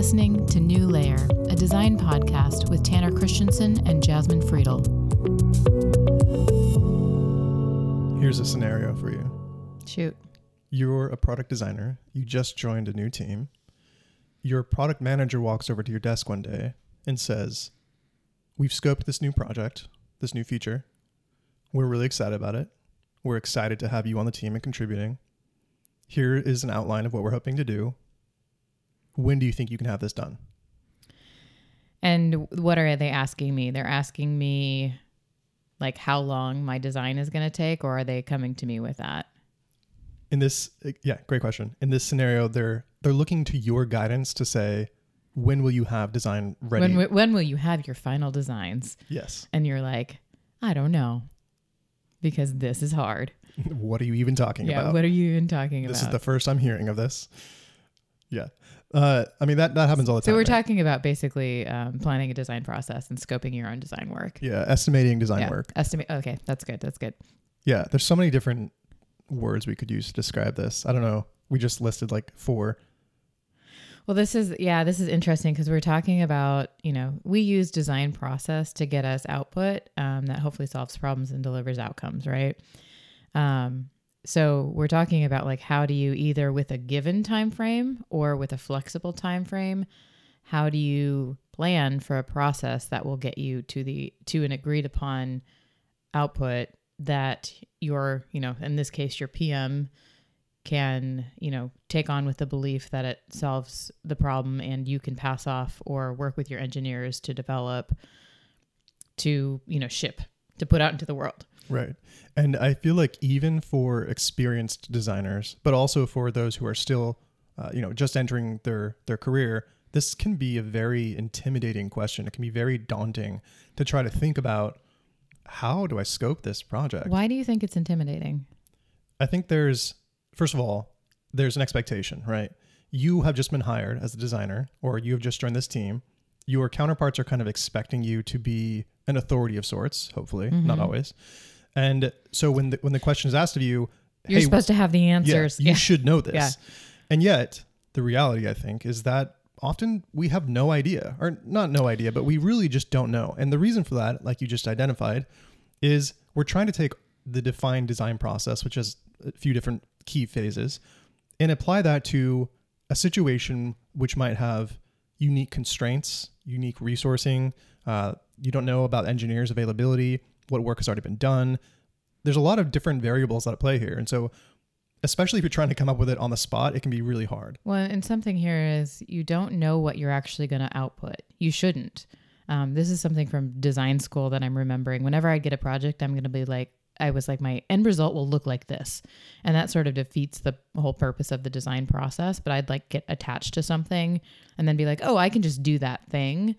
listening to New Layer, a design podcast with Tanner Christensen and Jasmine Friedl. Here's a scenario for you. Shoot. You're a product designer. You just joined a new team. Your product manager walks over to your desk one day and says, We've scoped this new project, this new feature. We're really excited about it. We're excited to have you on the team and contributing. Here is an outline of what we're hoping to do. When do you think you can have this done? And what are they asking me? They're asking me like how long my design is going to take or are they coming to me with that? In this yeah, great question. In this scenario, they're they're looking to your guidance to say when will you have design ready? When when will you have your final designs? yes. And you're like, I don't know. Because this is hard. what are you even talking yeah, about? what are you even talking this about? This is the first I'm hearing of this. Yeah. Uh, I mean that that happens all the time. so we're right? talking about basically um, planning a design process and scoping your own design work. Yeah, estimating design yeah. work. Estimate. Okay, that's good. That's good. Yeah, there's so many different words we could use to describe this. I don't know. We just listed like four. Well, this is yeah, this is interesting because we're talking about you know we use design process to get us output um, that hopefully solves problems and delivers outcomes, right? Um, so we're talking about like how do you either with a given time frame or with a flexible time frame, how do you plan for a process that will get you to the to an agreed upon output that your you know in this case your PM can you know take on with the belief that it solves the problem and you can pass off or work with your engineers to develop to you know ship to put out into the world Right. And I feel like even for experienced designers, but also for those who are still, uh, you know, just entering their their career, this can be a very intimidating question. It can be very daunting to try to think about how do I scope this project. why do you think it's intimidating I think there's, first of all, there's an expectation, right? You have just been hired as a designer, or you have just joined this team. Your counterparts are kind of expecting you to be an authority of sorts, hopefully, not Mhm. always. And so when the when the question is asked of you, you're hey, supposed to have the yeah, answers you yeah, should know this. Yeah. And yet, the reality, I think, is that often we have no idea, or not no idea, but we really just don't know. And the reason for that, like you just identified, is we're trying to take the defined design process, which has a few different key phases, and apply that to a situation which might have unique constraints, unique resourcing. Uh, you don't know about engineers' availability, what work has already been done. There's a lot of different variables that play here. And so, especially if you're trying to come up with it on the spot, it can be really hard. well and something here is you don't know what you're actually going to output you shouldn't um, this is something from design school that i'm remembering whenever i get a project i'm going to be like i was like my end result will look like this and that sort of defeats the whole purpose of the design process but i'd like get attached to something and then be like oh i can just do that thing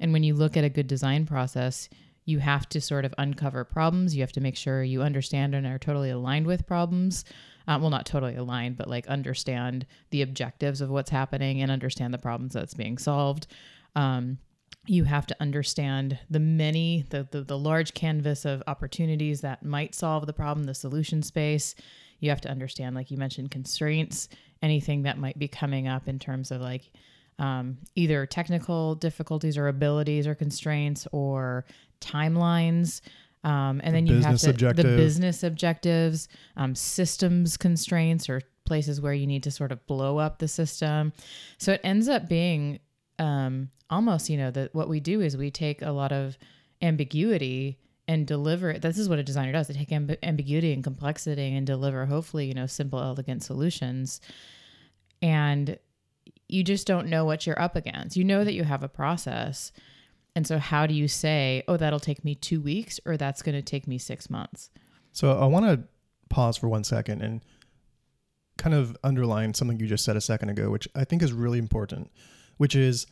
and when you look at a good design process you have to sort of uncover problems. You have to make sure you understand and are totally aligned with problems. Um, well not totally aligned but like understand the objectives of what's happening and understand the problems that's being solved. Um, you have to understand the many the, the the large canvas of opportunities that might solve the problem the solution space. You have to understand like you mentioned constraints anything that might be coming up in terms of like um, either technical difficulties or abilities or constraints or timelines um, and The then you have to the business objectives um, systems constraints or places where you need to sort of blow up the system. So it ends up being um, almost you know that what we do is we take a lot of ambiguity and deliver it. This is what a designer does. They take amb- ambiguity and complexity and deliver hopefully you know simple elegant solutions. And you just don't know what you're up against. You know that you have a process and so how do you say oh that'll take me two weeks or that's going to take me six months So I want to pause for one second and kind of underline something you just said a second ago, which I think is really important, which is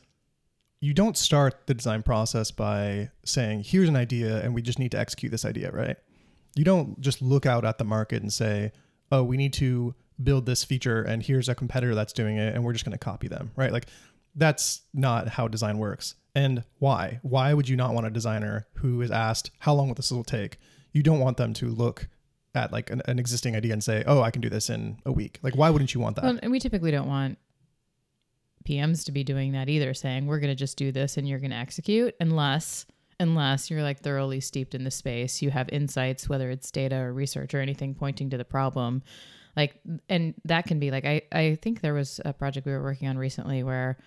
you don't start the design process by saying, here's an idea and we just need to execute this idea, right? You don't just look out at the market and say, oh, we need to build this feature and here's a competitor that's doing it and we're just going to copy them, right? Like that's not how design works. And why? Why would you not want a designer who is asked, how long will this will take? You don't want them to look at like an, an existing idea and say, oh, I can do this in a week. Like, why wouldn't you want that? well, and we typically don't want PMs to be doing that either, saying we're going to just do this and you're going to execute unless unless you're like thoroughly steeped in the space, you have insights whether it's data or research or anything pointing to the problem. Like and that can be like I I think there was a project we were working on recently where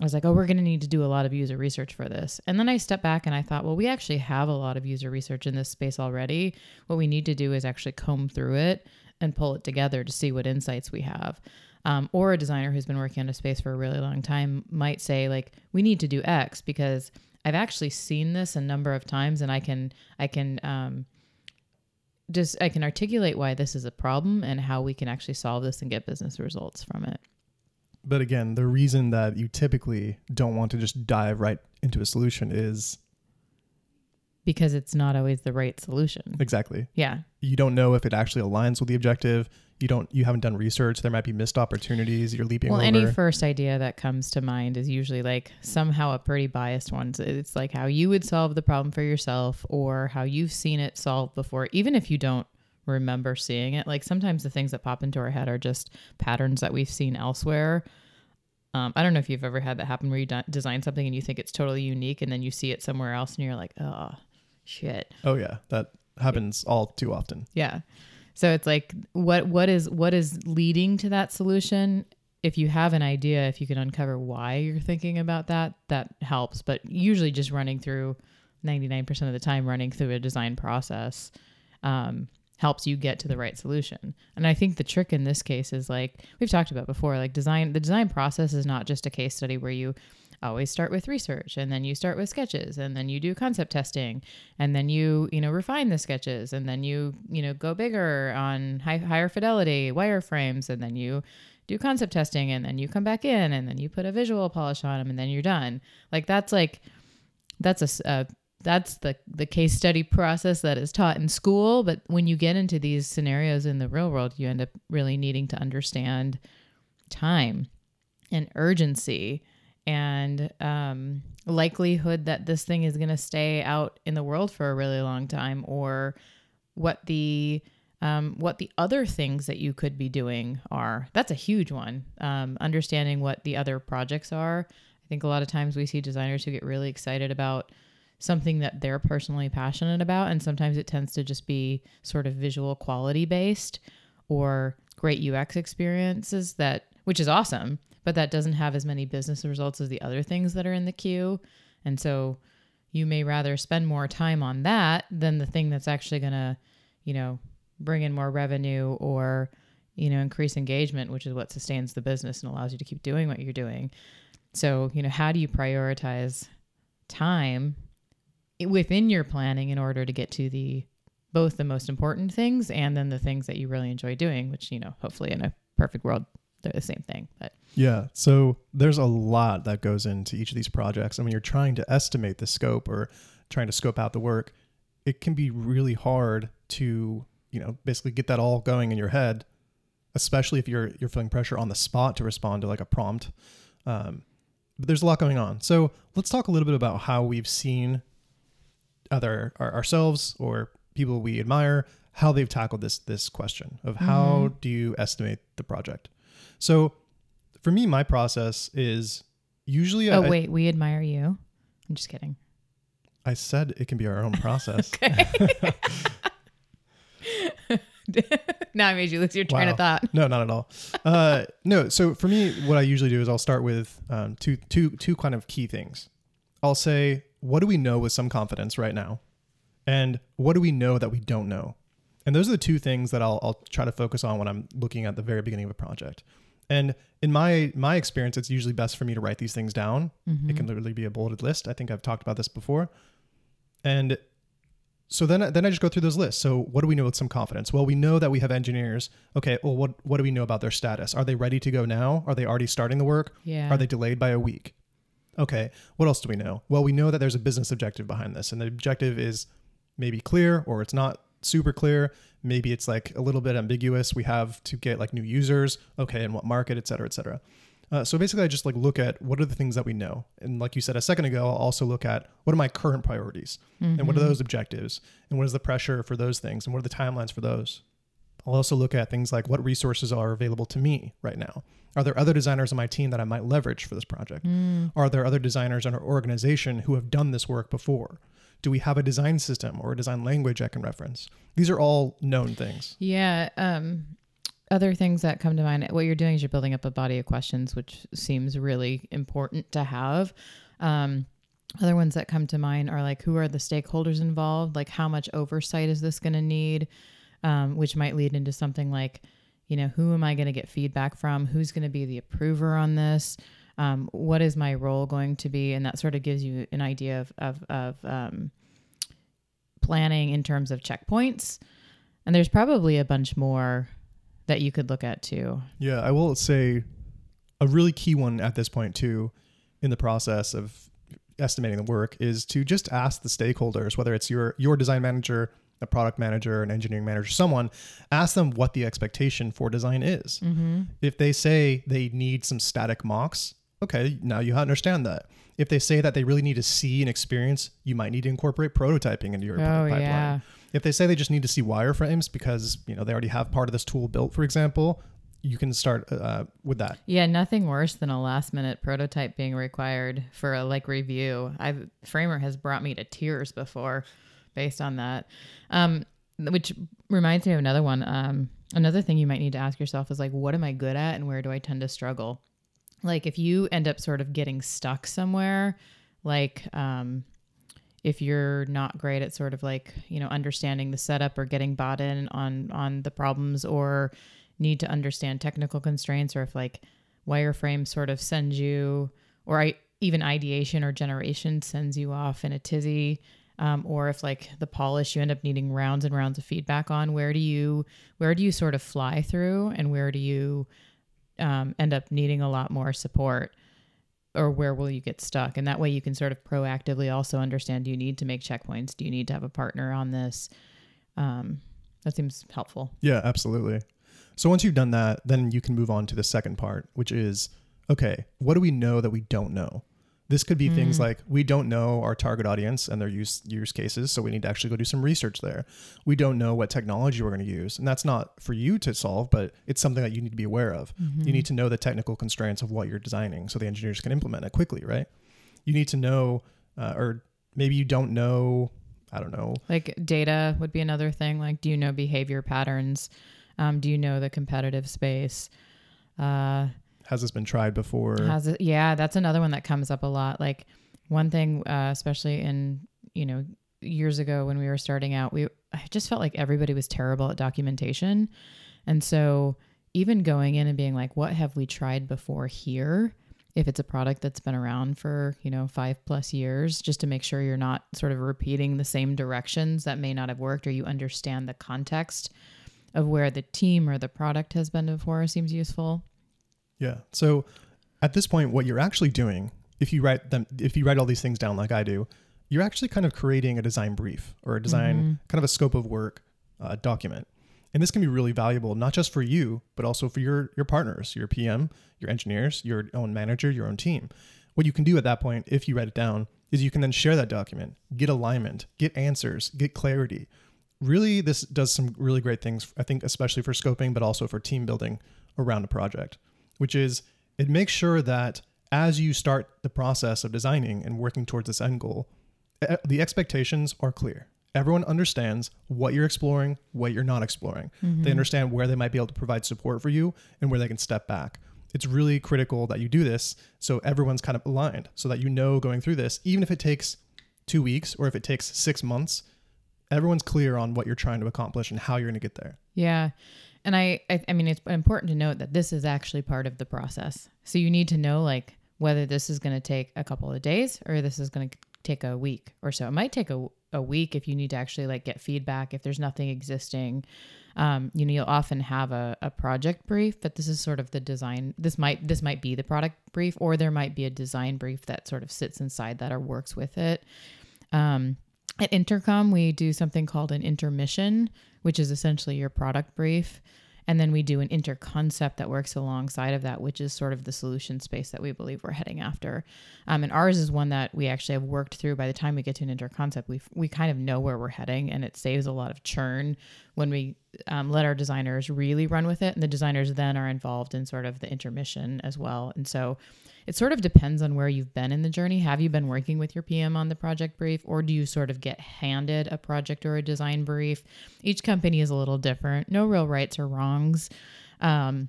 I was like, oh, we're going to need to do a lot of user research for this. And then I stepped back and I thought, well, we actually have a lot of user research in this space already. What we need to do is actually comb through it and pull it together to see what insights we have. Um, or a designer who's been working on a space for a really long time might say, like, we need to do X because I've actually seen this a number of times and I can, I can, um, just I can articulate why this is a problem and how we can actually solve this and get business results from it. But again, the reason that you typically don't want to just dive right into a solution is because it's not always the right solution. exactly Yeah. you don't know if it actually aligns with the objective. You don't you haven't done research. There might be missed opportunities. You're leaping Well, over. any first idea that comes to mind is usually like somehow a pretty biased one. It's like how you would solve the problem for yourself or how you've seen it solved before, even if you don't remember seeing it. Like sometimes the things that pop into our head are just patterns that we've seen elsewhere. Um, I don't know if you've ever had that happen where you de- design something and you think it's totally unique and then you see it somewhere else and you're like, oh, shit. oh yeah, that happens all too often. Yeah. So it's like what what is what is leading to that solution? If you have an idea, if you can uncover why you're thinking about that, that helps. But usually just running through 99% of the time running through a design process um, helps you get to the right solution. And I think the trick in this case is like we've talked about before, like design the design process is not just a case study where you always start with research and then you start with sketches and then you do concept testing and then you you know refine the sketches and then you you know go bigger on high, higher fidelity wireframes and then you do concept testing and then you come back in and then you put a visual polish on them and then you're done like that's like that's a, uh, that's the the case study process that is taught in school. But when you get into these scenarios in the real world you end up really needing to understand time and urgency and um, likelihood that this thing is going to stay out in the world for a really long time or what the um, what the other things that you could be doing are. That's a huge one um, understanding what the other projects are. I think a lot of times we see designers who get really excited about something that they're personally passionate about. And sometimes it tends to just be sort of visual quality based or great ux experiences that which is awesome but that doesn't have as many business results as the other things that are in the queue. And so you may rather spend more time on that than the thing that's actually going to you know bring in more revenue or you know increase engagement which is what sustains the business and allows you to keep doing what you're doing. So you know how do you prioritize time within your planning in order to get to the both the most important things and then the things that you really enjoy doing which you know hopefully in a perfect world they're the same thing but Yeah. So there's a lot that goes into each of these projects. And when you're trying to estimate the scope or trying to scope out the work, it can be really hard to, you know, basically get that all going in your head, especially if you're you're feeling pressure on the spot to respond to like a prompt. Um, but there's a lot going on. So let's talk a little bit about how we've seen other our, ourselves or people we admire how they've tackled this this question of how do you estimate the project. So for me, my process is usually oh I, wait we admire you i'm just kidding I said it can be our own process. now i made you lose your train Wow. of thought no, not at all. Uh, no. So for me, what I usually do is I'll start with um, two, two, two kind of key things. I'll say, what do we know with some confidence right now, and what do we know that we don't know? And those are the two things that I'll, I'll try to focus on when I'm looking at the very beginning of a project. And in my my experience, it's usually best for me to write these things down. It can mm-hmm. literally be a bulleted list. I think I've talked about this before. And so then then I just go through those lists. So what do we know with some confidence? Well, we know that we have engineers. Okay, well what what do we know about their status? Are they ready to go now? Are they already starting the work? yeah Are they delayed by a week? Okay, what else do we know? Well, we know that there's a business objective behind this, and the objective is maybe clear or it's not super clear. Maybe it's like a little bit ambiguous. We have to get like new users. Okay, in what market, et cetera, et cetera. Uh, so basically, I just like look at what are the things that we know, and like you said a second ago, I'll also look at what are my current priorities, and what are those objectives, and what is the pressure for those things, and what are the timelines for those. I'll also look at things like what resources are available to me right now. Are there other designers on my team that I might leverage for this project? Mm. Are there other designers in our organization who have done this work before? Do we have a design system or a design language I can reference? These are all known things. Yeah. Um, other things that come to mind, what you're doing is you're building up a body of questions, which seems really important to have. Um, other ones that come to mind are like, who are the stakeholders involved? Like, how much oversight is this going to need? Um, which might lead into something like, you know, who am I going to get feedback from? Who's going to be the approver on this? Um, what is my role going to be? And that sort of gives you an idea of, of, of um, planning in terms of checkpoints. And there's probably a bunch more that you could look at too. Yeah, I will say a really key one at this point too in the process of estimating the work is to just ask the stakeholders whether it's your your design manager, a product manager, an engineering manager, someone, ask them what the expectation for design is. Mm-hmm. If they say they need some static mocks, okay, now you understand that. If they say that they really need to see and experience, you might need to incorporate prototyping into your Oh pipeline. yeah. If they say they just need to see wireframes because you know they already have part of this tool built, for example, you can start uh, with that. Yeah, nothing worse than a last minute prototype being required for a like review. I've Framer has brought me to tears before based on that. Um, which reminds me of another one. Um, another thing you might need to ask yourself is like, what am I good at and where do I tend to struggle? Like if you end up sort of getting stuck somewhere, like um, if you're not great at sort of like you know understanding the setup or getting bought in on on the problems or need to understand technical constraints or if like wireframe sort of sends you or I, even ideation or generation sends you off in a tizzy um, or if like the polish you end up needing rounds and rounds of feedback on where do you where do you sort of fly through and where do you um, end up needing a lot more support? Or where will you get stuck? And that way you can sort of proactively also understand do you need to make checkpoints? Do you need to have a partner on this? Um, that seems helpful. Yeah, absolutely. So once you've done that, then you can move on to the second part, which is okay, what do we know that we don't know? This could be things Mm. like we don't know our target audience and their use use cases, so we need to actually go do some research there. We don't know what technology we're going to use, and that's not for you to solve, but it's something that you need to be aware of. You need to know the technical constraints of what you're designing, so the engineers can implement it quickly, right? You need to know, uh, or maybe you don't know. I don't know. Like data would be another thing. Like, do you know behavior patterns? Um, do you know the competitive space? Uh, Has this been tried before? has it? Yeah, that's another one that comes up a lot. Like one thing, uh, especially in you know years ago when we were starting out, we I just felt like everybody was terrible at documentation, and so even going in and being like, what have we tried before here? If it's a product that's been around for, you know, five plus years, just to make sure you're not sort of repeating the same directions that may not have worked or you understand the context of where the team or the product has been before seems useful. Yeah. So at this point, what you're actually doing, if you write them, if you write all these things down like I do, you're actually kind of creating a design brief or a design kind of a scope of work uh, document. And this can be really valuable, not just for you, but also for your your partners, your PM, your engineers, your own manager, your own team. What you can do at that point, if you write it down, is you can then share that document, get alignment, get answers, get clarity. Really, this does some really great things, I think, especially for scoping, but also for team building around a project, which is it makes sure that as you start the process of designing and working towards this end goal, the expectations are clear. Everyone understands what you're exploring, what you're not exploring. They mm-hmm. understand where they might be able to provide support for you and where they can step back. It's really critical that you do this so everyone's kind of aligned, so that you know going through this, even if it takes two weeks or if it takes six months, everyone's clear on what you're trying to accomplish and how you're going to get there. Yeah. And I, I, I mean, it's important to note that this is actually part of the process. So you need to know like whether this is going to take a couple of days or this is going to take a week or so. It might take a, a week if you need to actually like get feedback if there's nothing existing. Um, you know, you'll often have a, a project brief, but this is sort of the design. This might this might be the product brief, or there might be a design brief that sort of sits inside that or works with it. Um, at Intercom, we do something called an intermission, which is essentially your product brief. And then we do an interconcept that works alongside of that, which is sort of the solution space that we believe we're heading after. Um, and ours is one that we actually have worked through. By the time we get to an interconcept, we we kind of know where we're heading, and it saves a lot of churn when we um, let our designers really run with it, and the designers then are involved in sort of the intermission as well. And so it sort of depends on where you've been in the journey. Have you been working with your PM on the project brief, or do you sort of get handed a project or a design brief? Each company is a little different. No real rights or wrongs. Um,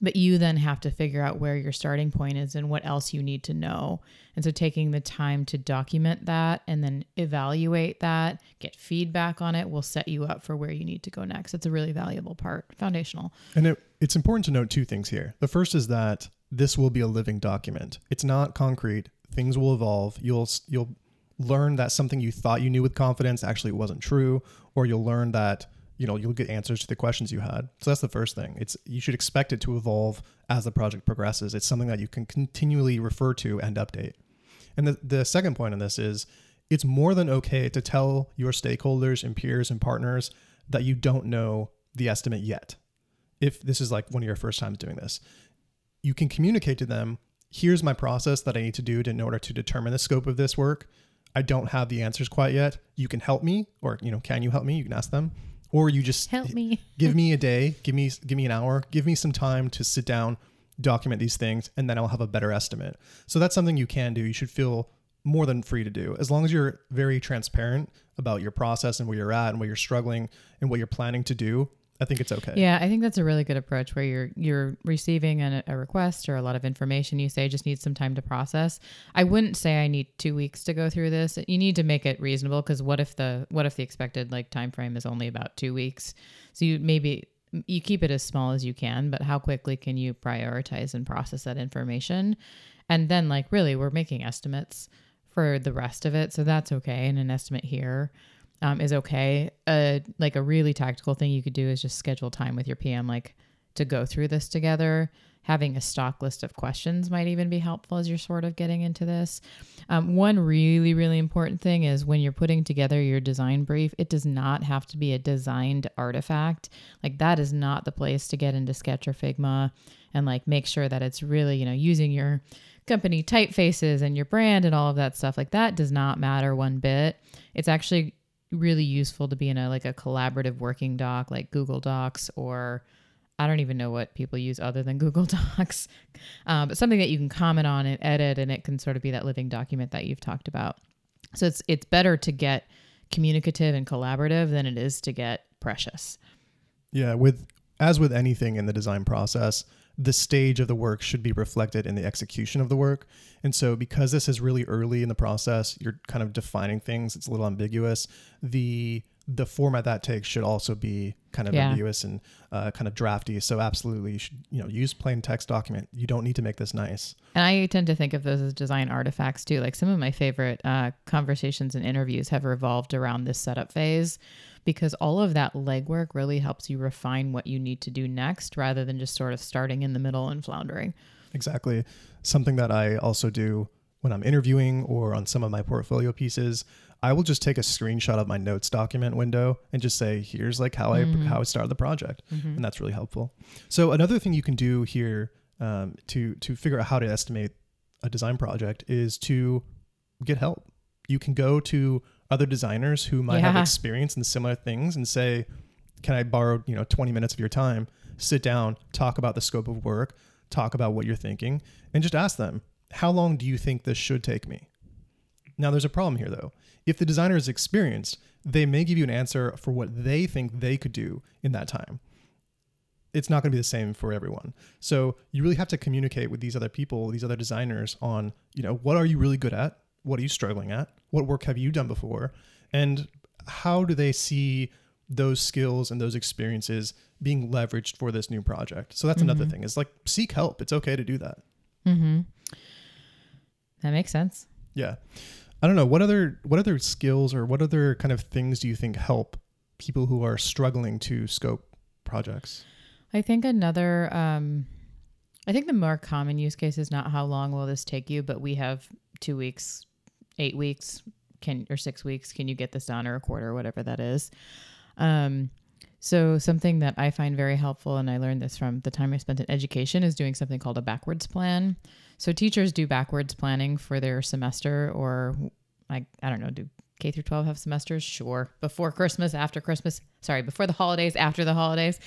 but you then have to figure out where your starting point is and what else you need to know. And so taking the time to document that and then evaluate that, get feedback on it will set you up for where you need to go next. It's a really valuable part, foundational. And it, it's important to note two things here. The first is that this will be a living document. It's not concrete. Things will evolve. You'll you'll learn that something you thought you knew with confidence actually wasn't true, or you'll learn that you know you'll get answers to the questions you had. So that's the first thing. It's you should expect it to evolve as the project progresses. It's something that you can continually refer to and update. And the, the second point on this is it's more than okay to tell your stakeholders and peers and partners that you don't know the estimate yet. If this is like one of your first times doing this, you can communicate to them here's my process that I need to do in order to determine the scope of this work. I don't have the answers quite yet. You can help me, or you know, can you help me? You can ask them, or you just help me. give me a day, give me give me an hour, give me some time to sit down, document these things, and then I'll have a better estimate. So that's something you can do. You should feel more than free to do as long as you're very transparent about your process and where you're at and what you're struggling and what you're planning to do I think it's okay. Yeah, I think that's a really good approach where you're you're receiving a, a, request or a lot of information. You say just need some time to process. I wouldn't say I need two weeks to go through this. You need to make it reasonable because what if the what if the expected like time frame is only about two weeks? So you maybe you keep it as small as you can, but how quickly can you prioritize and process that information? And then like really, we're making estimates for the rest of it, so that's okay. And an estimate here um, is okay. Uh, like a really tactical thing you could do is just schedule time with your PM, like to go through this together. Having a stock list of questions might even be helpful as you're sort of getting into this. Um, one really, really important thing is when you're putting together your design brief, it does not have to be a designed artifact. Like that is not the place to get into Sketch or Figma and like make sure that it's really, you know, using your company typefaces and your brand and all of that stuff. Like that does not matter one bit. It's actually really useful to be in a like a collaborative working doc like Google Docs or I don't even know what people use other than Google Docs, uh, but something that you can comment on and edit, and it can sort of be that living document that you've talked about. So it's it's better to get communicative and collaborative than it is to get precious. Yeah, with as with anything in the design process, the stage of the work should be reflected in the execution of the work. And so, because this is really early in the process, you're kind of defining things. It's a little ambiguous. The the format that takes should also be kind of yeah. ambiguous and uh, kind of drafty. So absolutely, you should you know use plain text document. You don't need to make this nice. And I tend to think of those as design artifacts too. Like some of my favorite uh, conversations and interviews have revolved around this setup phase because all of that legwork really helps you refine what you need to do next rather than just sort of starting in the middle and floundering. Exactly. Something that I also do when I'm interviewing or on some of my portfolio pieces, I will just take a screenshot of my notes document window and just say, here's like how mm-hmm. I how I started the project. Mm-hmm. And that's really helpful. So another thing you can do here um, to to figure out how to estimate a design project is to get help. You can go to other designers who might yeah. have experience in similar things and say, can I borrow, you know, 20 minutes of your time, sit down, talk about the scope of work, talk about what you're thinking, and just ask them, how long do you think this should take me? Now, there's a problem here though. If the designer is experienced, they may give you an answer for what they think they could do in that time. It's not going to be the same for everyone. So you really have to communicate with these other people, these other designers on, you know, what are you really good at? What are you struggling at? What work have you done before? And how do they see those skills and those experiences being leveraged for this new project? So that's mm-hmm. another thing is like seek help. It's okay to do that. Mm-hmm. That makes sense. Yeah. I don't know what other what other skills or what other kind of things do you think help people who are struggling to scope projects? I think another um I think the more common use case is not how long will this take you, but we have 2 weeks eight weeks can or six weeks can you get this done or a quarter or whatever that is um, so something that i find very helpful and i learned this from the time i spent in education is doing something called a backwards plan so teachers do backwards planning for their semester or like i don't know do K through 12 have semesters? Sure. Before Christmas, after Christmas, sorry, before the holidays, after the holidays.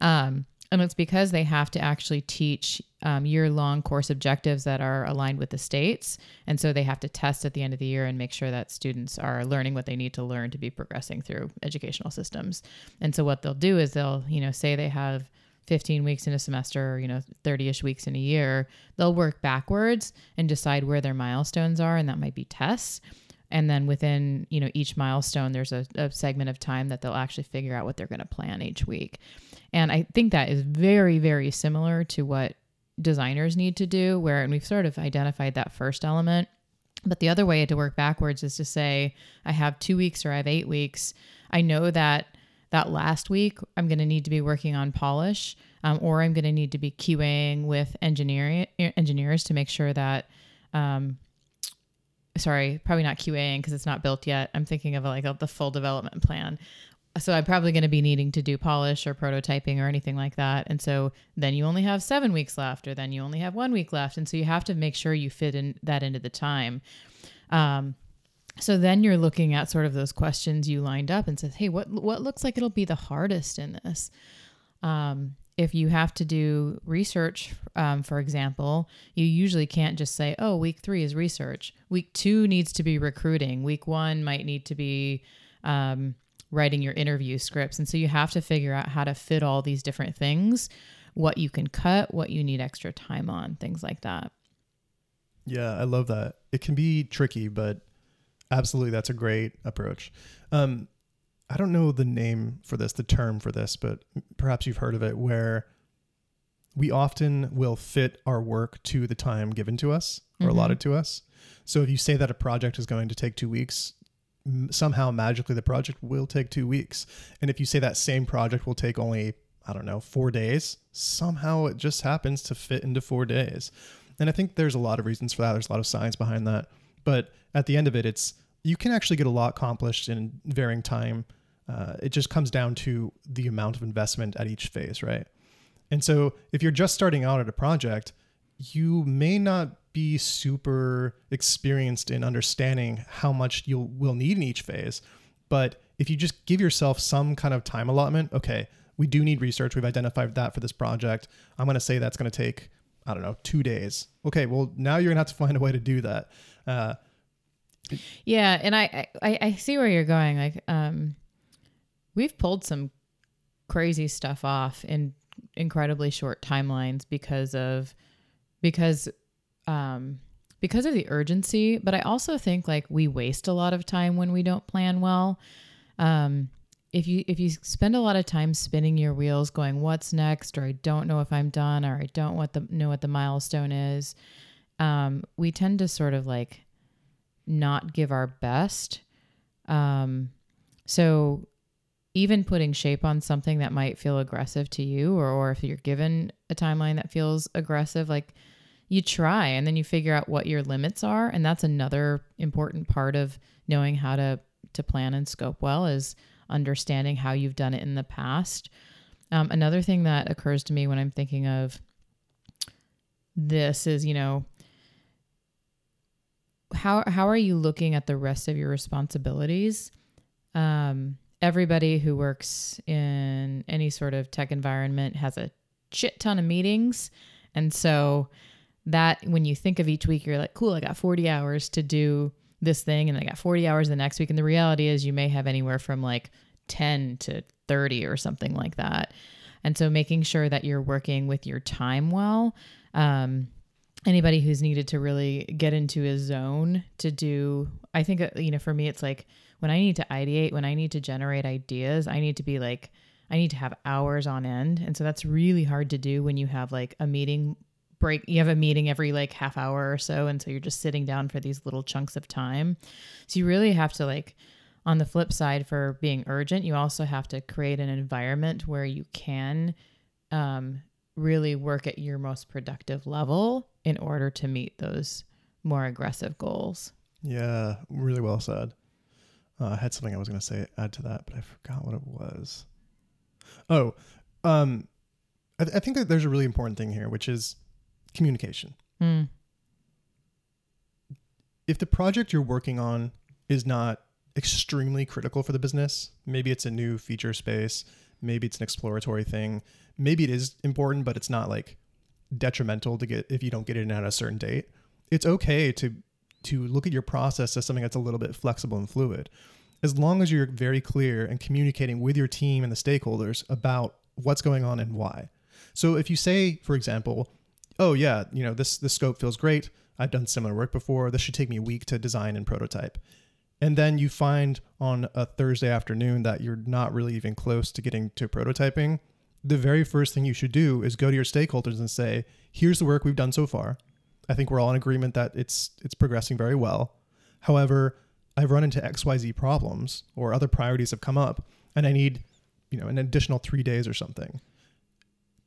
Um, and it's because they have to actually teach um, year long course objectives that are aligned with the states. And so they have to test at the end of the year and make sure that students are learning what they need to learn to be progressing through educational systems. And so what they'll do is they'll, you know, say they have 15 weeks in a semester, or, you know, 30 ish weeks in a year, they'll work backwards and decide where their milestones are. And that might be tests and then within you know each milestone there's a, a segment of time that they'll actually figure out what they're going to plan each week and i think that is very very similar to what designers need to do where and we've sort of identified that first element but the other way to work backwards is to say i have two weeks or i have eight weeks i know that that last week i'm going to need to be working on polish um, or i'm going to need to be qaing with engineering engineers to make sure that um, sorry, probably not QAing because it's not built yet. I'm thinking of like a, the full development plan. So I'm probably going to be needing to do polish or prototyping or anything like that. And so then you only have seven weeks left, or then you only have one week left. And so you have to make sure you fit in that into the time. Um, so then you're looking at sort of those questions you lined up and says, hey, what what looks like it'll be the hardest in this? Um, if you have to do research, um, for example, you usually can't just say, oh, week three is research. Week two needs to be recruiting. Week one might need to be um, writing your interview scripts. And so you have to figure out how to fit all these different things, what you can cut, what you need extra time on, things like that. Yeah, I love that. It can be tricky, but absolutely that's a great approach. Um, I don't know the name for this, the term for this, but perhaps you've heard of it, where we often will fit our work to the time given to us or mm-hmm. allotted to us. So if you say that a project is going to take two weeks, somehow magically the project will take two weeks. And if you say that same project will take only, I don't know, four days, somehow it just happens to fit into four days. And I think there's a lot of reasons for that. There's a lot of science behind that. But at the end of it, it's you can actually get a lot accomplished in varying time uh, it just comes down to the amount of investment at each phase, right? And so if you're just starting out at a project, you may not be super experienced in understanding how much you will need in each phase. But if you just give yourself some kind of time allotment, okay, we do need research. We've identified that for this project. I'm going to say that's going to take, I don't know, two days. Okay, well, now you're going to have to find a way to do that. Uh, yeah, and I, I I see where you're going. Like, um, we've pulled some crazy stuff off in incredibly short timelines because of because um because of the urgency but i also think like we waste a lot of time when we don't plan well. Um if you if you spend a lot of time spinning your wheels going what's next? or i don't know if i'm done or i don't what the know what the milestone is um we tend to sort of like not give our best. Um so even putting shape on something that might feel aggressive to you or, or if you're given a timeline that feels aggressive like you try and then you figure out what your limits are. And that's another important part of knowing how to to plan and scope well is understanding how you've done it in the past. Um, another thing that occurs to me when i'm thinking of this is you know how how are you looking at the rest of your responsibilities? Um everybody who works in any sort of tech environment has a shit ton of meetings. And so that when you think of each week, you're like, cool, I got 40 hours to do this thing and I got 40 hours the next week. And the reality is you may have anywhere from like 10 to 30 or something like that. And so making sure that you're working with your time well. Um, anybody who's needed to really get into a zone to do, I think, uh, you know, for me, it's like when I need to ideate, when I need to generate ideas, I need to be like, I need to have hours on end. And so that's really hard to do when you have like a meeting break. You have a meeting every like half hour or so. And so you're just sitting down for these little chunks of time. So you really have to like, on the flip side, for being urgent, you also have to create an environment where you can um, really work at your most productive level in order to meet those more aggressive goals. Yeah, really well said. Uh, I had something I was going to say add to that, but I forgot what it was. Oh, um, I, th- I think that there's a really important thing here, which is communication. Mm. If the project you're working on is not extremely critical for the business. Maybe it's a new feature space, maybe it's an exploratory thing, maybe it is important, but it's not like detrimental to get if you don't get it in at a certain date. It's okay to to look at your process as something that's a little bit flexible and fluid. As long as you're very clear and communicating with your team and the stakeholders about what's going on and why. So if you say, for example, oh yeah, you know, this this scope feels great. I've done similar work before. This should take me a week to design and prototype. And then you find on a Thursday afternoon that you're not really even close to getting to prototyping. The very first thing you should do is go to your stakeholders and say, "Here's the work we've done so far. I think we're all in agreement that it's it's progressing very well. However, I've run into XYZ problems or other priorities have come up and I need, you know, an additional 3 days or something."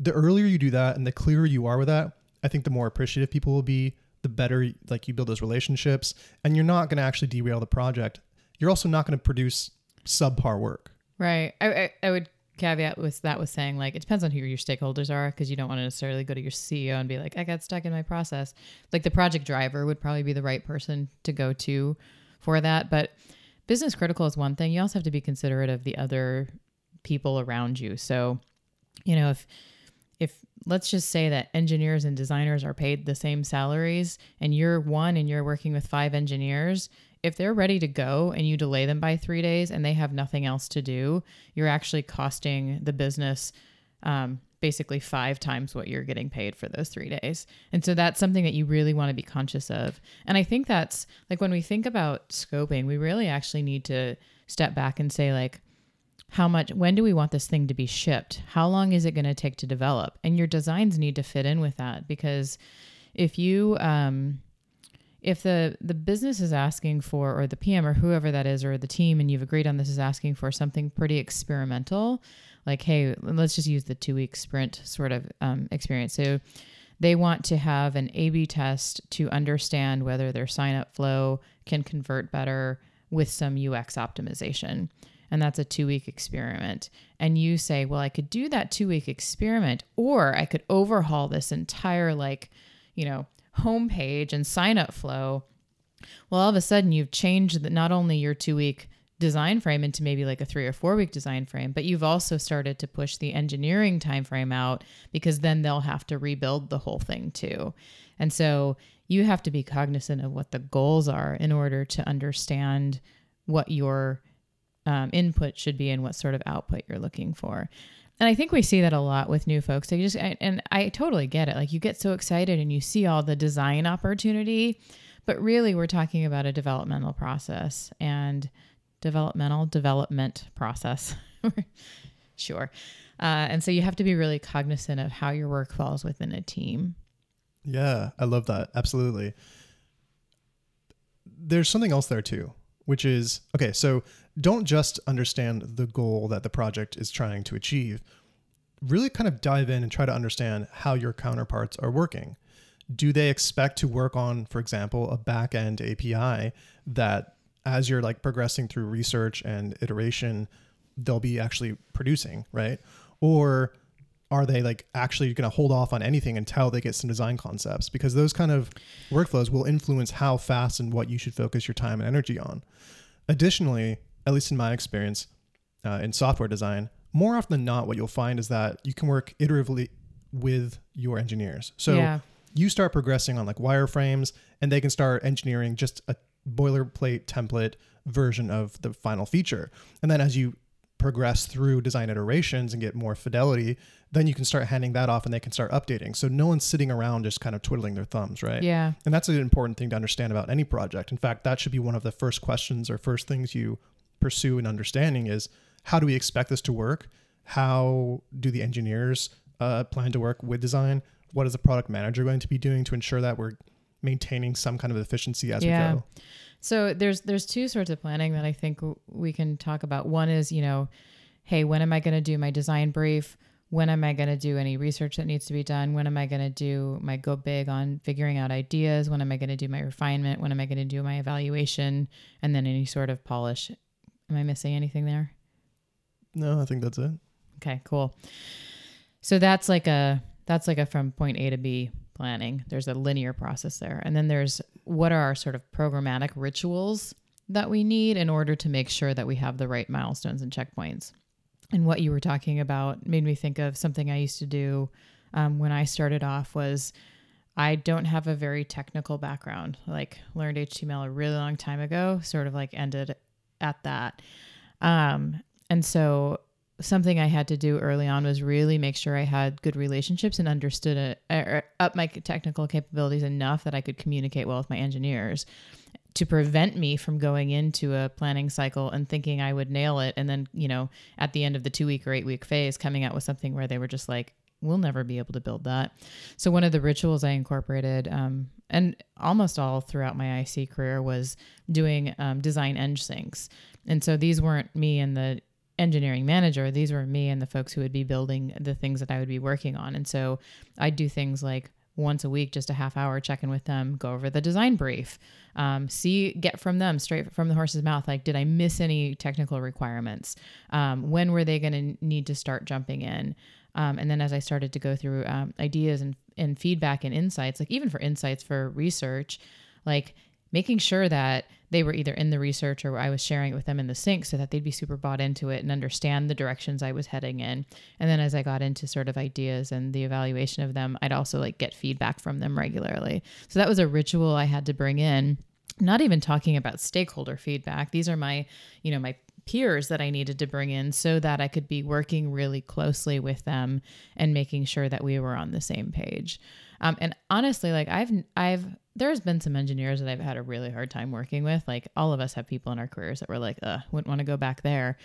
The earlier you do that and the clearer you are with that, I think the more appreciative people will be, the better like you build those relationships, and you're not going to actually derail the project. You're also not going to produce subpar work. Right. I, I, I would caveat with that with saying like it depends on who your stakeholders are because you don't want to necessarily go to your CEO and be like I got stuck in my process. Like the project driver would probably be the right person to go to for that, but business critical is one thing. You also have to be considerate of the other people around you. So, you know, if if let's just say that engineers and designers are paid the same salaries and you're one and you're working with five engineers, if they're ready to go and you delay them by three days and they have nothing else to do, you're actually costing the business um, basically five times what you're getting paid for those three days. And so that's something that you really want to be conscious of. And I think that's like when we think about scoping, we really actually need to step back and say, like, how much when do we want this thing to be shipped? How long is it going to take to develop? And your designs need to fit in with that because if you um, if the the business is asking for or the pm or whoever that is or the team and you've agreed on this is asking for something pretty experimental like hey let's just use the two week sprint sort of um, experience. So they want to have an a b test to understand whether their sign up flow can convert better with some ux optimization and that's a two week experiment. And you say, well, I could do that two week experiment, or I could overhaul this entire, like, you know, homepage and sign up flow. Well, all of a sudden, you've changed not only your two week design frame into maybe like a three or four week design frame but you've also started to push the engineering time frame out because then they'll have to rebuild the whole thing too and so you have to be cognizant of what the goals are in order to understand what your um, input should be and what sort of output you're looking for. And I think we see that a lot with new folks. They just and I totally get it. Like you get so excited and you see all the design opportunity, but really we're talking about a developmental process and developmental development process. sure. Uh, and so you have to be really cognizant of how your work falls within a team. Yeah, I love that. Absolutely. There's something else there too, which is okay, so don't just understand the goal that the project is trying to achieve. Really kind of dive in and try to understand how your counterparts are working. Do they expect to work on, for example, a back end API that as you're like progressing through research and iteration, they'll be actually producing, right? Or are they like actually going to hold off on anything until they get some design concepts? Because those kind of workflows will influence how fast and what you should focus your time and energy on. Additionally, at least in my experience uh, in software design, more often than not, what you'll find is that you can work iteratively with your engineers. So yeah. you start progressing on like wireframes, and they can start engineering just a boilerplate template version of the final feature. And then as you progress through design iterations and get more fidelity, then you can start handing that off and they can start updating. So no one's sitting around just kind of twiddling their thumbs, right? Yeah. And that's an important thing to understand about any project. In fact, that should be one of the first questions or first things you pursue an understanding is how do we expect this to work? How do the engineers uh, plan to work with design? What is the product manager going to be doing to ensure that we're maintaining some kind of efficiency as yeah. we go? So there's there's two sorts of planning that I think we can talk about. One is you know, hey, when am I going to do my design brief? When am I going to do any research that needs to be done? When am I going to do my go big on figuring out ideas? When am I going to do my refinement? When am I going to do my evaluation? And then any sort of polish Am I missing anything there? No, I think that's it. Okay, cool. So that's like a that's like a from point A to B planning. There's a linear process there. And then there's what are our sort of programmatic rituals that we need in order to make sure that we have the right milestones and checkpoints. And what you were talking about made me think of something I used to do um, when I started off was I don't have a very technical background. Like learned HTML a really long time ago, sort of like ended at that. Um, and so something I had to do early on was really make sure I had good relationships and understood it, or up my technical capabilities enough that I could communicate well with my engineers to prevent me from going into a planning cycle and thinking I would nail it. And then, you know, at the end of the two week or eight week phase, coming out with something where they were just like, we'll never be able to build that. So, one of the rituals I incorporated, um, and almost all throughout my IC career, was doing um, design eng syncs. And so these weren't me and the engineering manager, these were me and the folks who would be building the things that I would be working on. And so I'd do things like once a week, just a half hour check in with them, go over the design brief, um, see, get from them straight from the horse's mouth. Like, did I miss any technical requirements? Um, when were they going to need to start jumping in? Um, and then as I started to go through um, ideas and, and feedback and insights, like even for insights for research, like making sure that they were either in the research or I was sharing it with them in the sync so that they'd be super bought into it and understand the directions I was heading in. And then as I got into sort of ideas and the evaluation of them, I'd also like get feedback from them regularly. So that was a ritual I had to bring in. Not even talking about stakeholder feedback. These are my, you know, my peers that I needed to bring in so that I could be working really closely with them and making sure that we were on the same page. Um, and honestly, like I've I've there's been some engineers that I've had a really hard time working with. Like all of us have people in our careers that were like, uh, wouldn't want to go back there.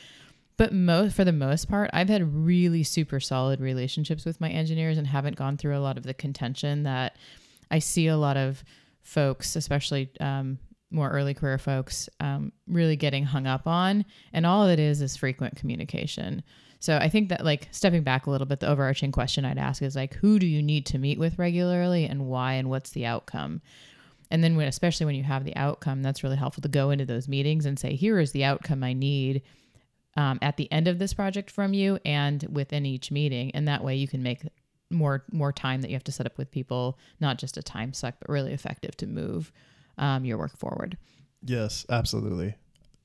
But most for the most part, I've had really super solid relationships with my engineers and haven't gone through a lot of the contention that I see a lot of folks, especially um, more early career folks, um, really getting hung up on. And all it is is frequent communication. So I think that like stepping back a little bit, the overarching question I'd ask is like, who do you need to meet with regularly and why and what's the outcome? And then when, especially when you have the outcome, that's really helpful to go into those meetings and say, here is the outcome I need um, at the end of this project from you and within each meeting. And that way you can make more more time that you have to set up with people, not just a time suck, but really effective to move um, your work forward. Yes, absolutely.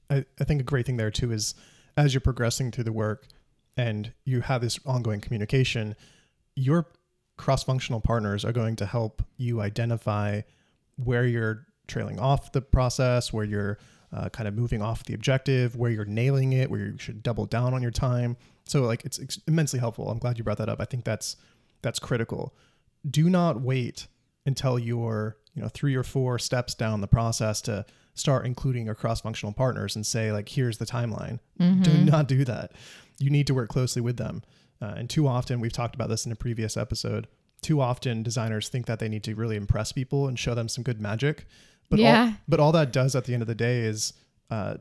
I, I think a great thing there too is as you're progressing through the work, and you have this ongoing communication, your cross functional partners are going to help you identify where you're trailing off the process, where you're uh, kind of moving off the objective, where you're nailing it, where you should double down on your time. So like it's, it's immensely helpful. I'm glad you brought that up. I think that's that's critical. Do not wait until you're you know three or four steps down the process to start including your cross-functional partners and say like here's the timeline mm-hmm. do not do that you need to work closely with them uh, and too often we've talked about this in a previous episode too often designers think that they need to really impress people and show them some good magic but yeah. all, but all that does at the end of the day is uh,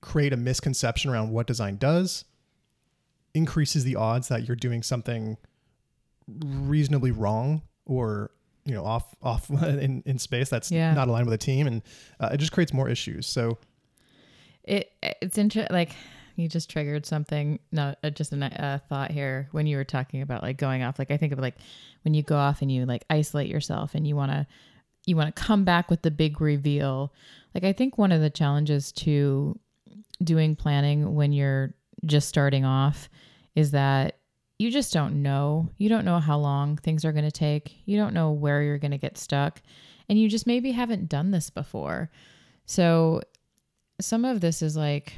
create a misconception around what design does increases the odds that you're doing something reasonably wrong or you know off off in, in space that's yeah. not aligned with a team and uh, it just creates more issues. So it it's interesting like you just triggered something. No uh, just a uh, thought here when you were talking about like going off like i think of like when you go off and you like isolate yourself and you want to you want to come back with the big reveal. Like i think one of the challenges to doing planning when you're just starting off is that you just don't know. You don't know how long things are going to take. You don't know where you're going to get stuck. And you just maybe haven't done this before. So, some of this is like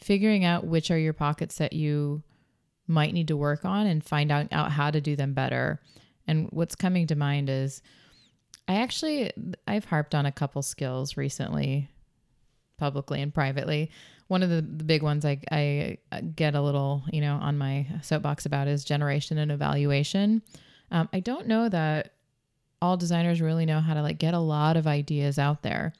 figuring out which are your pockets that you might need to work on and find out, out how to do them better. And what's coming to mind is I actually I've harped on a couple skills recently publicly and privately one of the, the big ones I, I get a little, you know, on my soapbox about is generation and evaluation. Um, I don't know that all designers really know how to like get a lot of ideas out there.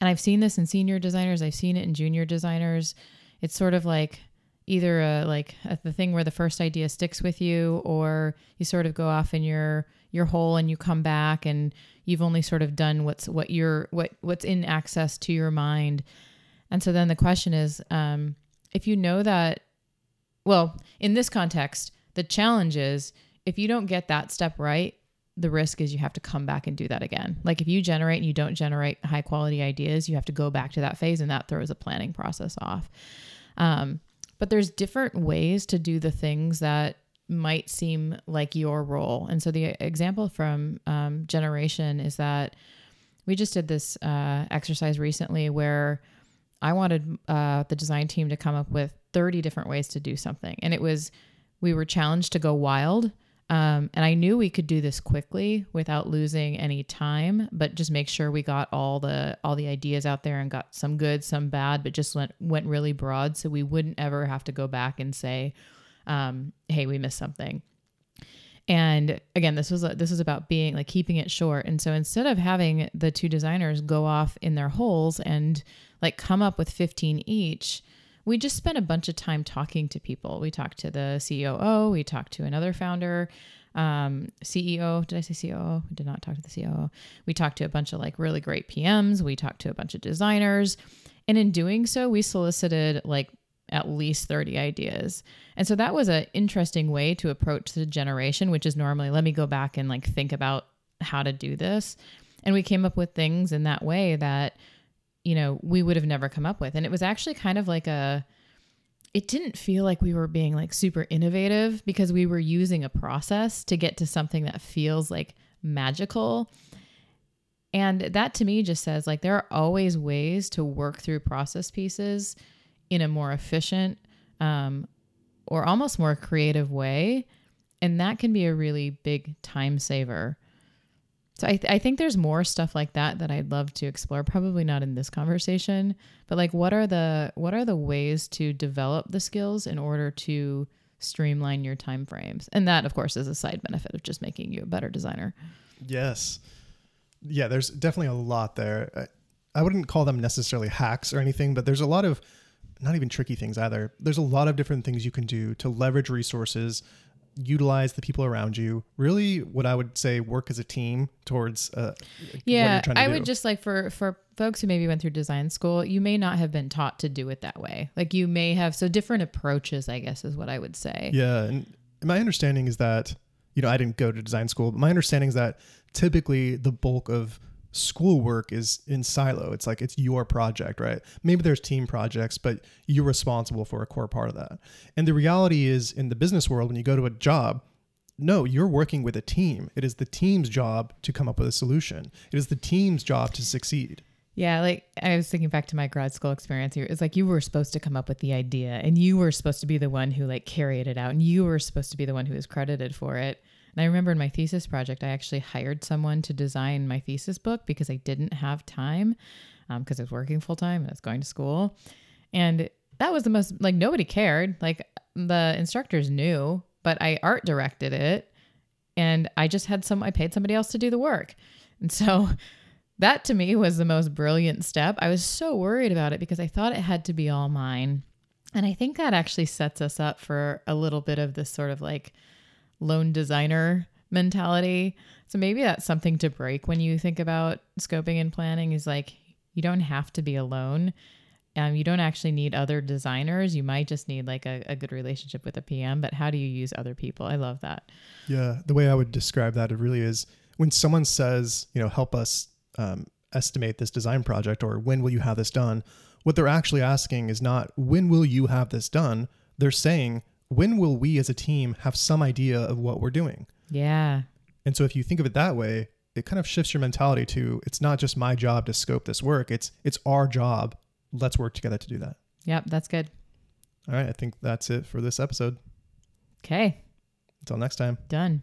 And I've seen this in senior designers, I've seen it in junior designers. It's sort of like either a, like a, the thing where the first idea sticks with you or you sort of go off in your your hole and you come back and you've only sort of done what's what you're what what's in access to your mind and so then the question is um, if you know that, well, in this context, the challenge is if you don't get that step right, the risk is you have to come back and do that again. Like if you generate and you don't generate high quality ideas, you have to go back to that phase and that throws a planning process off. Um, but there's different ways to do the things that might seem like your role. And so the example from um, Generation is that we just did this uh, exercise recently where I wanted uh, the design team to come up with 30 different ways to do something. And it was, we were challenged to go wild. Um, and I knew we could do this quickly without losing any time, but just make sure we got all the all the ideas out there and got some good, some bad, but just went went really broad, so we wouldn't ever have to go back and say, um, "Hey, we missed something." And again, this was this was about being like keeping it short. And so instead of having the two designers go off in their holes and like come up with 15 each, we just spent a bunch of time talking to people. We talked to the COO, we talked to another founder, um, CEO. Did I say COO? We did not talk to the COO. We talked to a bunch of like really great PMs. We talked to a bunch of designers. And in doing so, we solicited like at least 30 ideas. And so that was an interesting way to approach the generation, which is normally let me go back and like think about how to do this. And we came up with things in that way that, you know, we would have never come up with. And it was actually kind of like a, it didn't feel like we were being like super innovative because we were using a process to get to something that feels like magical. And that to me just says like there are always ways to work through process pieces in a more efficient um, or almost more creative way. And that can be a really big time saver. So I, th- I think there's more stuff like that that I'd love to explore. Probably not in this conversation, but like what are the what are the ways to develop the skills in order to streamline your time frames? And that, of course, is a side benefit of just making you a better designer. Yes, yeah. There's definitely a lot there. I, I wouldn't call them necessarily hacks or anything, but there's a lot of not even tricky things either. There's a lot of different things you can do to leverage resources, utilize the people around you. Really, what I would say, work as a team towards. Uh, yeah, I do. would just like for for folks who maybe went through design school, you may not have been taught to do it that way. Like you may have so different approaches. I guess is what I would say. Yeah, and my understanding is that you know I didn't go to design school, but my understanding is that typically the bulk of schoolwork is in silo. It's like it's your project, right? Maybe there's team projects, but you're responsible for a core part of that. And the reality is in the business world, when you go to a job, no, you're working with a team. It is the team's job to come up with a solution. It is the team's job to succeed. Yeah, like I was thinking back to my grad school experience here. It's like you were supposed to come up with the idea and you were supposed to be the one who like carried it out and you were supposed to be the one who was credited for it. And I remember in my thesis project, I actually hired someone to design my thesis book because I didn't have time because um, I was working full time and I was going to school. And that was the most, like, nobody cared. Like, the instructors knew, but I art directed it and I just had some, I paid somebody else to do the work. And so that to me was the most brilliant step. I was so worried about it because I thought it had to be all mine. And I think that actually sets us up for a little bit of this sort of like, lone designer mentality. So maybe that's something to break when you think about scoping and planning is like you don't have to be alone. Um, you don't actually need other designers. You might just need like a, a good relationship with a PM, but how do you use other people? I love that. Yeah. The way I would describe that, it really is when someone says, you know, help us um, estimate this design project or when will you have this done? What they're actually asking is not when will you have this done? They're saying, when will we as a team have some idea of what we're doing? Yeah. And so if you think of it that way, it kind of shifts your mentality to it's not just my job to scope this work, it's it's our job. Let's work together to do that. Yep, that's good. All right, I think that's it for this episode. Okay. Until next time. Done.